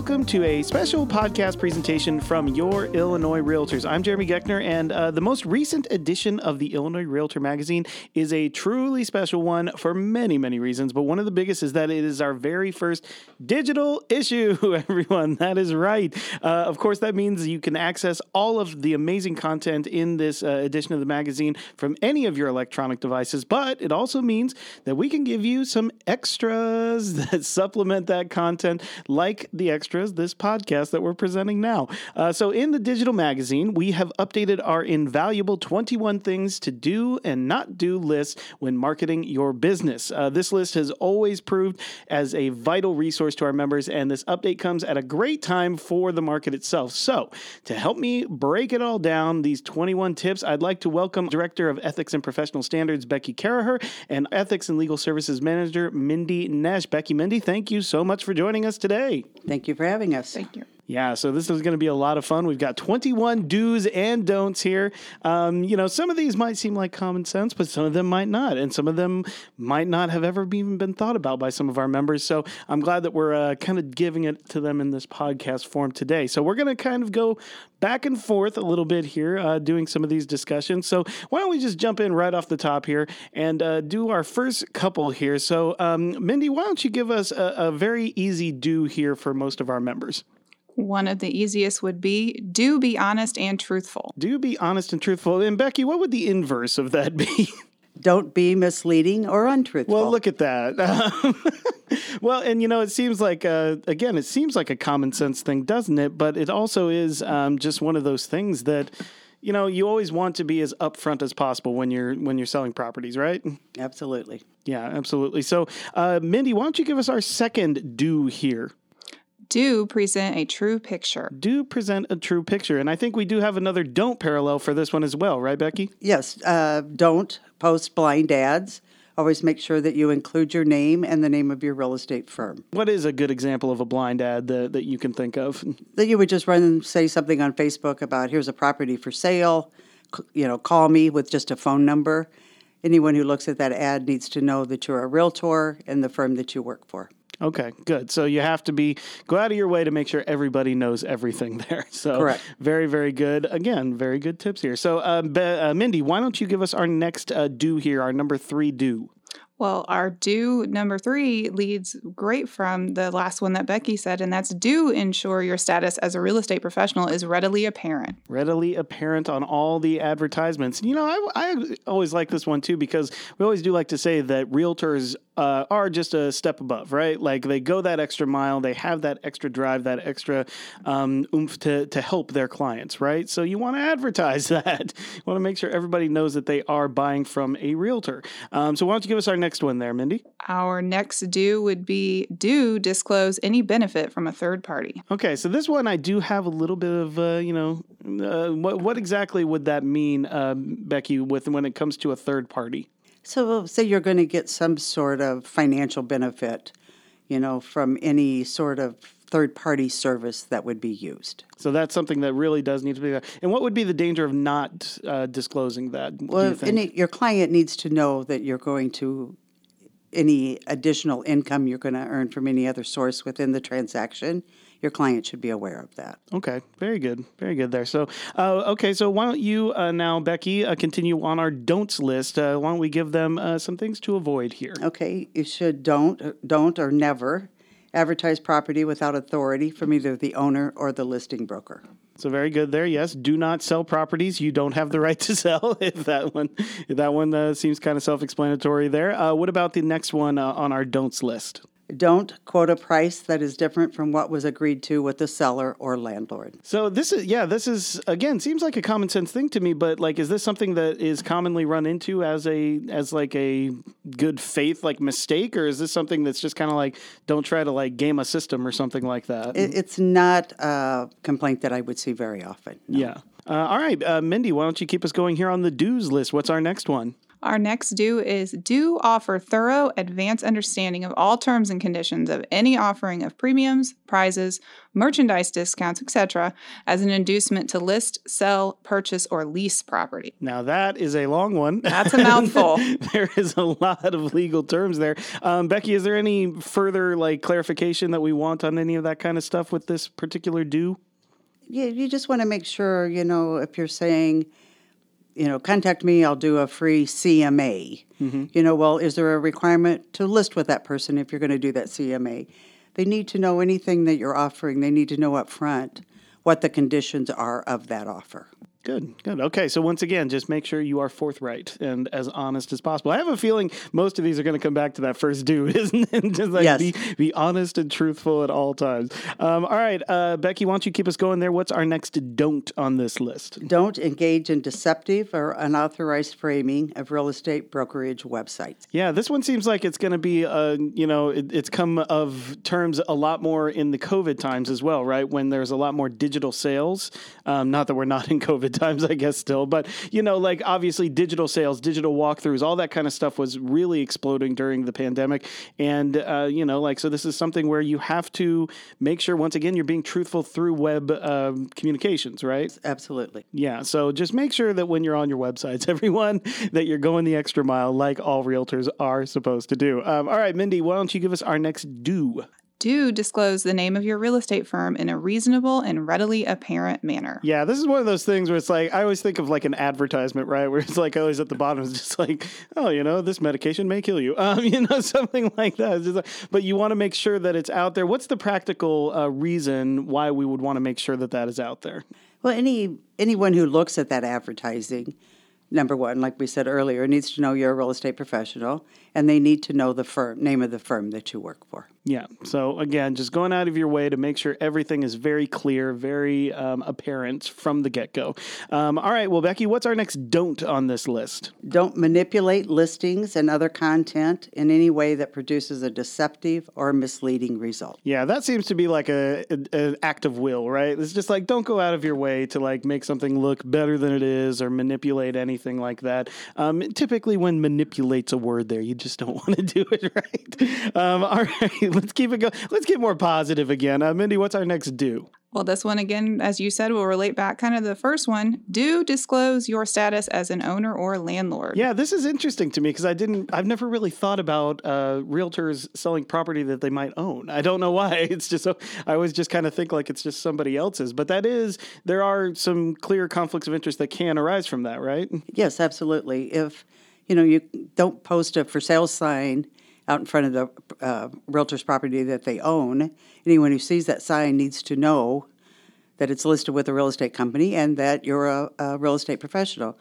welcome to a special podcast presentation from Your Illinois Realtors. I'm Jeremy Geckner, and uh, the most recent edition of the Illinois Realtor magazine is a truly special one for many, many reasons. But one of the biggest is that it is our very first digital issue, everyone. That is right. Uh, of course, that means you can access all of the amazing content in this uh, edition of the magazine from any of your electronic devices, but it also means that we can give you some extras that supplement that content like the extras, this podcast that we're presenting now. Uh, so, in the digital magazine, we have updated our invaluable 21 things to do and not do list when marketing your business. Uh, this list has always proved as a vital resource to our members, and this update comes at a great time for the market itself. So, to help me break it all down, these 21 tips, I'd like to welcome Director of Ethics and Professional Standards, Becky Caraher, and Ethics and Legal Services Manager, Mindy Nash. Becky, Mindy, thank you so much for joining us today. Thank you for having us. Thank you. Yeah, so this is going to be a lot of fun. We've got 21 do's and don'ts here. Um, you know, some of these might seem like common sense, but some of them might not. And some of them might not have ever even been thought about by some of our members. So I'm glad that we're uh, kind of giving it to them in this podcast form today. So we're going to kind of go back and forth a little bit here, uh, doing some of these discussions. So why don't we just jump in right off the top here and uh, do our first couple here? So, um, Mindy, why don't you give us a, a very easy do here for most of our members? One of the easiest would be do be honest and truthful. Do be honest and truthful. And Becky, what would the inverse of that be? Don't be misleading or untruthful. Well, look at that. well, and you know, it seems like uh, again, it seems like a common sense thing, doesn't it? But it also is um, just one of those things that you know you always want to be as upfront as possible when you're when you're selling properties, right? Absolutely. Yeah, absolutely. So, uh, Mindy, why don't you give us our second do here? Do present a true picture. Do present a true picture. And I think we do have another don't parallel for this one as well, right, Becky? Yes. Uh, don't post blind ads. Always make sure that you include your name and the name of your real estate firm. What is a good example of a blind ad that, that you can think of? That you would just run and say something on Facebook about here's a property for sale. You know, call me with just a phone number. Anyone who looks at that ad needs to know that you're a realtor and the firm that you work for. Okay, good. So you have to be go out of your way to make sure everybody knows everything there. So correct. Very, very good. Again, very good tips here. So, uh, Be- uh, Mindy, why don't you give us our next uh, do here, our number three do? Well, our do number three leads great from the last one that Becky said, and that's do ensure your status as a real estate professional is readily apparent. Readily apparent on all the advertisements. You know, I, I always like this one too because we always do like to say that realtors uh, are just a step above, right? Like they go that extra mile, they have that extra drive, that extra um, oomph to, to help their clients, right? So you want to advertise that. you want to make sure everybody knows that they are buying from a realtor. Um, so why don't you give us our next one there, Mindy? Our next do would be do disclose any benefit from a third party. Okay, so this one I do have a little bit of, uh, you know, uh, what, what exactly would that mean, uh, Becky, with when it comes to a third party? So, say you're going to get some sort of financial benefit, you know, from any sort of third party service that would be used. So that's something that really does need to be there. And what would be the danger of not uh, disclosing that? Well, you your client needs to know that you're going to any additional income you're going to earn from any other source within the transaction your client should be aware of that. Okay, very good, very good there. So, uh, okay, so why don't you uh, now, Becky, uh, continue on our don'ts list? Uh, why don't we give them uh, some things to avoid here? Okay, you should don't don't or never advertise property without authority from either the owner or the listing broker. So very good there. Yes, do not sell properties you don't have the right to sell. if that one, if that one uh, seems kind of self-explanatory there. Uh, what about the next one uh, on our don'ts list? Don't quote a price that is different from what was agreed to with the seller or landlord. So this is yeah, this is again seems like a common sense thing to me, but like is this something that is commonly run into as a as like a good faith like mistake or is this something that's just kind of like don't try to like game a system or something like that? It, it's not a complaint that I would see very often. No. Yeah. Uh, all right, uh, Mindy, why don't you keep us going here on the do's list? What's our next one? Our next do is do offer thorough advance understanding of all terms and conditions of any offering of premiums, prizes, merchandise discounts, etc., as an inducement to list, sell, purchase, or lease property. Now that is a long one. That's a mouthful. there is a lot of legal terms there. Um, Becky, is there any further like clarification that we want on any of that kind of stuff with this particular do? Yeah, you just want to make sure, you know, if you're saying, you know, contact me, I'll do a free CMA. Mm-hmm. You know, well, is there a requirement to list with that person if you're going to do that CMA? They need to know anything that you're offering. They need to know up front what the conditions are of that offer. Good, good. Okay, so once again, just make sure you are forthright and as honest as possible. I have a feeling most of these are going to come back to that first dude, isn't it? Just like Yes. be, be honest and truthful at all times. Um, all right, uh, Becky, why don't you keep us going there? What's our next don't on this list? Don't engage in deceptive or unauthorized framing of real estate brokerage websites. Yeah, this one seems like it's going to be, uh, you know, it, it's come of terms a lot more in the COVID times as well, right? When there's a lot more digital sales. Um, not that we're not in COVID times, I guess, still, but, you know, like obviously digital sales, digital walkthroughs, all that kind of stuff was really exploding during the pandemic. And, uh, you know, like, so this is something where you have to make sure, once again, you're being truthful through web um, communications, right? Absolutely. Yeah, so just make sure that when you're on your websites, everyone, that you're going the extra mile like all realtors are supposed to do. Um, all right, Mindy, why don't you give us our next do? Do disclose the name of your real estate firm in a reasonable and readily apparent manner. Yeah, this is one of those things where it's like, I always think of like an advertisement, right? Where it's like always at the bottom, it's just like, oh, you know, this medication may kill you. Um, you know, something like that. It's just like- but you want to make sure that it's out there. What's the practical uh, reason why we would want to make sure that that is out there? Well, any anyone who looks at that advertising, number one, like we said earlier, needs to know you're a real estate professional, and they need to know the firm name of the firm that you work for. Yeah. So again, just going out of your way to make sure everything is very clear, very um, apparent from the get go. Um, all right. Well, Becky, what's our next don't on this list? Don't manipulate listings and other content in any way that produces a deceptive or misleading result. Yeah, that seems to be like a, an act of will, right? It's just like don't go out of your way to like make something look better than it is or manipulate anything like that. Um, typically, when manipulates a word, there you just don't want to do it, right? Um, all right, let's keep it going. Let's get more positive again. Uh, Mindy, what's our next do? Well, this one again, as you said, will relate back kind of the first one. Do disclose your status as an owner or landlord. Yeah, this is interesting to me because I didn't. I've never really thought about uh, realtors selling property that they might own. I don't know why. It's just so I always just kind of think like it's just somebody else's. But that is there are some clear conflicts of interest that can arise from that, right? Yes, absolutely. If you know you don't post a for sale sign out in front of the uh, realtor's property that they own, anyone who sees that sign needs to know that it's listed with a real estate company and that you're a, a real estate professional.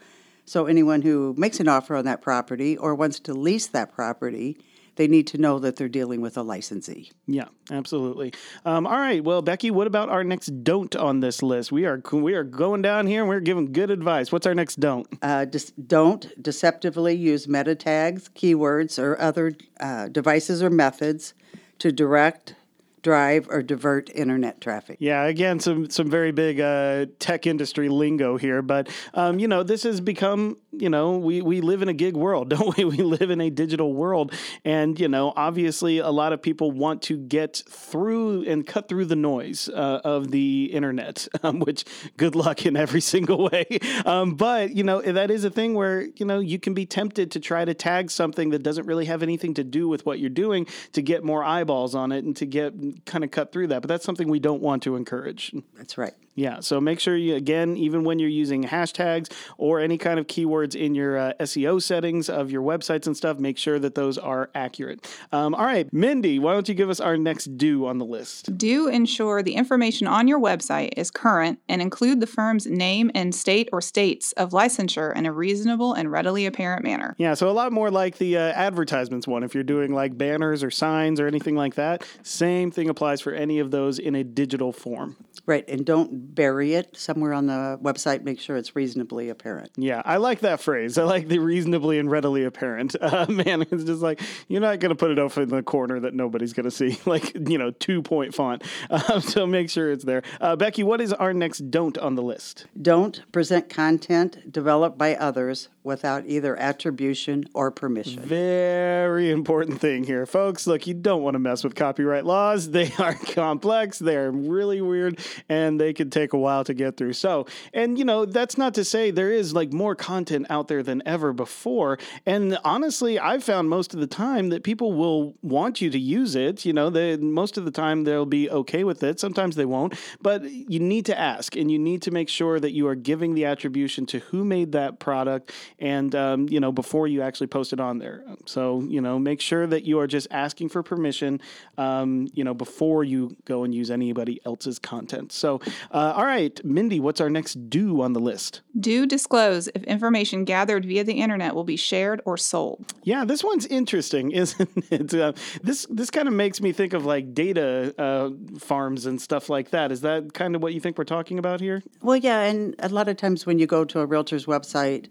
So anyone who makes an offer on that property or wants to lease that property, they need to know that they're dealing with a licensee. Yeah, absolutely. Um, all right, well, Becky, what about our next don't on this list? We are we are going down here and we're giving good advice. What's our next don't? Uh, dis- don't deceptively use meta tags, keywords, or other uh, devices or methods to direct, drive, or divert internet traffic. Yeah, again, some some very big uh, tech industry lingo here, but um, you know, this has become you know we we live in a gig world, don't we? We live in a digital world, and you know, obviously, a lot of people want to get through and cut through the noise uh, of the internet, um, which good luck in every single way. Um, but you know, that is a thing where you know you can be tempted to try to tag something that doesn't really have anything to do with what you're doing to get more eyeballs on it and to get kind of cut through that. But that's something we don't want to encourage. That's right. Yeah, so make sure you, again, even when you're using hashtags or any kind of keywords in your uh, SEO settings of your websites and stuff, make sure that those are accurate. Um, all right, Mindy, why don't you give us our next do on the list? Do ensure the information on your website is current and include the firm's name and state or states of licensure in a reasonable and readily apparent manner. Yeah, so a lot more like the uh, advertisements one. If you're doing like banners or signs or anything like that, same thing applies for any of those in a digital form. Right, and don't bury it somewhere on the website. Make sure it's reasonably apparent. Yeah, I like that phrase. I like the reasonably and readily apparent. Uh, man, it's just like you're not going to put it off in the corner that nobody's going to see, like you know, two point font. Um, so make sure it's there. Uh, Becky, what is our next don't on the list? Don't present content developed by others without either attribution or permission. Very important thing here, folks. Look, you don't want to mess with copyright laws. They are complex, they're really weird, and they could take a while to get through. So, and you know, that's not to say there is like more content out there than ever before. And honestly, I've found most of the time that people will want you to use it. You know, they, most of the time they'll be okay with it. Sometimes they won't, but you need to ask and you need to make sure that you are giving the attribution to who made that product and um, you know before you actually post it on there. So you know make sure that you are just asking for permission, um, you know before you go and use anybody else's content. So uh, all right, Mindy, what's our next do on the list? Do disclose if information gathered via the internet will be shared or sold. Yeah, this one's interesting, isn't it? Uh, this this kind of makes me think of like data uh, farms and stuff like that. Is that kind of what you think we're talking about here? Well, yeah, and a lot of times when you go to a realtor's website,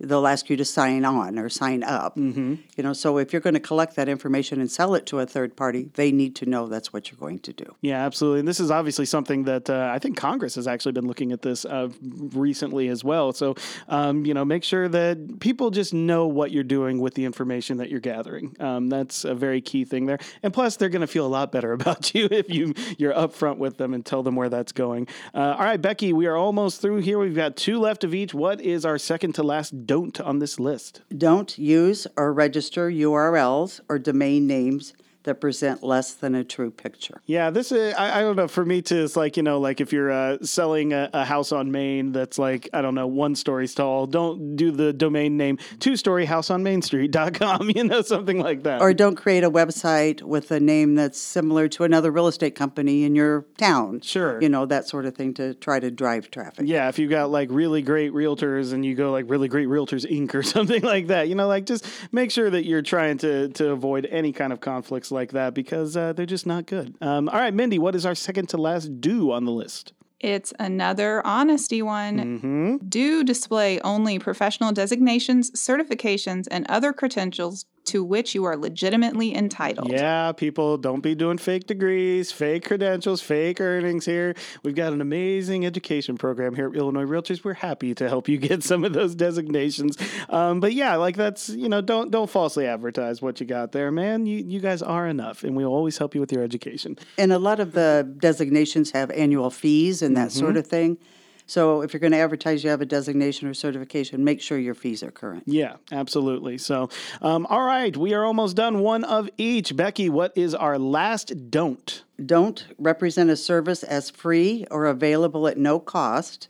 they'll ask you to sign on or sign up. Mm-hmm. You know, so if you're going to collect that information and sell it to a third party, they need to know that's what you're going to do. Yeah, absolutely. And this is obviously something that uh, I think Congress has actually been looking at this uh, recently as well. So, um, you know, make sure that people just know what you're doing with the information that you're gathering. Um, that's a very key thing there. And plus, they're going to feel a lot better about you if you you're upfront with them and tell them where that's going. Uh, all right, Becky, we are almost through here. We've got two left of each. What is our second to last don't on this list? Don't use or register URLs or domain names that present less than a true picture. Yeah, this is, I, I don't know. For me, too, it's like, you know, like if you're uh, selling a, a, house on Main that's like, I don't know, one story tall, don't do the domain name two story house on Main Street.com, you know, something like that. Or don't create a website with a name that's similar to another real estate company in your town. Sure. You know, that sort of thing to try to drive traffic. Yeah, if you've got like really great realtors and you go like really great realtors Inc. or something like that, you know, like just make sure that you're trying to, to avoid any kind of conflicts like that because uh, they're just not good. Um, all right, Mindy, what is our second to last do on the list? It's another honesty one. Mm-hmm. Do display only professional designations, certifications, and other credentials to which you are legitimately entitled. Yeah, people don't be doing fake degrees, fake credentials, fake earnings here. We've got an amazing education program here at Illinois Realtors. We're happy to help you get some of those designations. Um, but yeah, like that's you know don't don't falsely advertise what you got there, man. You you guys are enough, and we'll always help you with your education. And a lot of the designations have annual fees and that mm-hmm. sort of thing. So if you're going to advertise you have a designation or certification, make sure your fees are current. Yeah, absolutely. So, um, all right, we are almost done. One of each. Becky, what is our last don't? Don't represent a service as free or available at no cost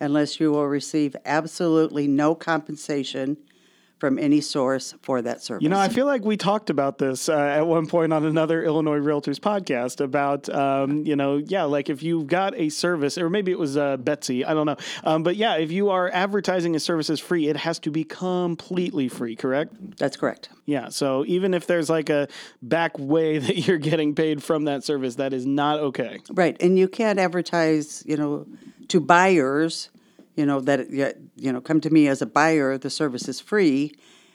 unless you will receive absolutely no compensation from any source for that service. You know, I feel like we talked about this uh, at one point on another Illinois Realtors podcast about, um, you know, yeah, like if you've got a service, or maybe it was uh, Betsy, I don't know. Um, but yeah, if you are advertising a service as free, it has to be completely free, correct? That's correct. Yeah. So even if there's like a back way that you're getting paid from that service, that is not okay. Right. And you can't advertise, you know, to buyers you know that you know come to me as a buyer the service is free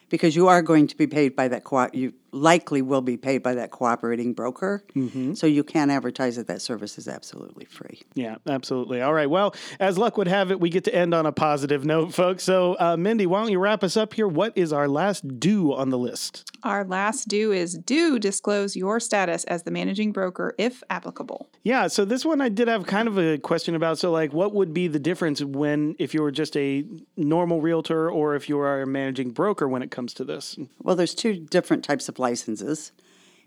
because you are going to be paid by that co- you likely will be paid by that cooperating broker. Mm-hmm. So you can advertise that that service is absolutely free. Yeah, absolutely. All right. Well, as luck would have it, we get to end on a positive note, folks. So, uh, Mindy, why don't you wrap us up here? What is our last do on the list? Our last do is do disclose your status as the managing broker if applicable. Yeah. So this one I did have kind of a question about. So, like, what would be the difference when if you were just a normal realtor or if you are a managing broker when it comes to this? Well, there's two different types of licenses.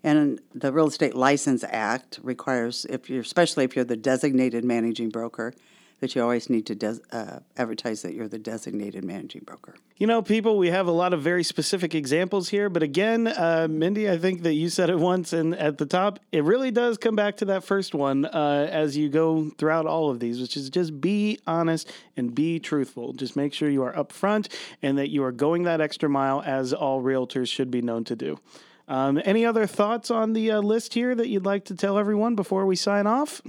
And the Real Estate License Act requires, if you're, especially if you're the designated managing broker, that you always need to des- uh, advertise that you're the designated managing broker. You know, people, we have a lot of very specific examples here, but again, uh, Mindy, I think that you said it once and at the top, it really does come back to that first one uh, as you go throughout all of these, which is just be honest and be truthful. Just make sure you are upfront and that you are going that extra mile as all realtors should be known to do. Um, any other thoughts on the uh, list here that you'd like to tell everyone before we sign off?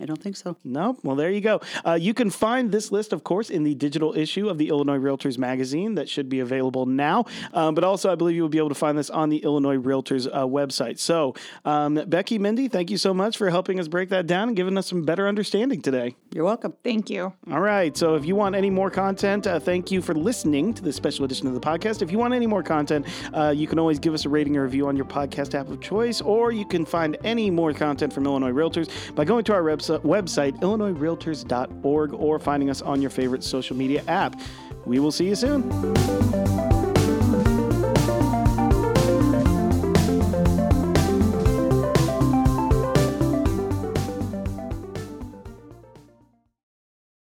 I don't think so. No? Well, there you go. Uh, you can find this list, of course, in the digital issue of the Illinois Realtors magazine that should be available now. Um, but also, I believe you will be able to find this on the Illinois Realtors uh, website. So, um, Becky, Mindy, thank you so much for helping us break that down and giving us some better understanding today. You're welcome. Thank you. All right. So, if you want any more content, uh, thank you for listening to this special edition of the podcast. If you want any more content, uh, you can always give us a rating or review on your podcast app of choice, or you can find any more content from Illinois Realtors by going to our website, website illinoisrealtors.org, or finding us on your favorite social media app. We will see you soon.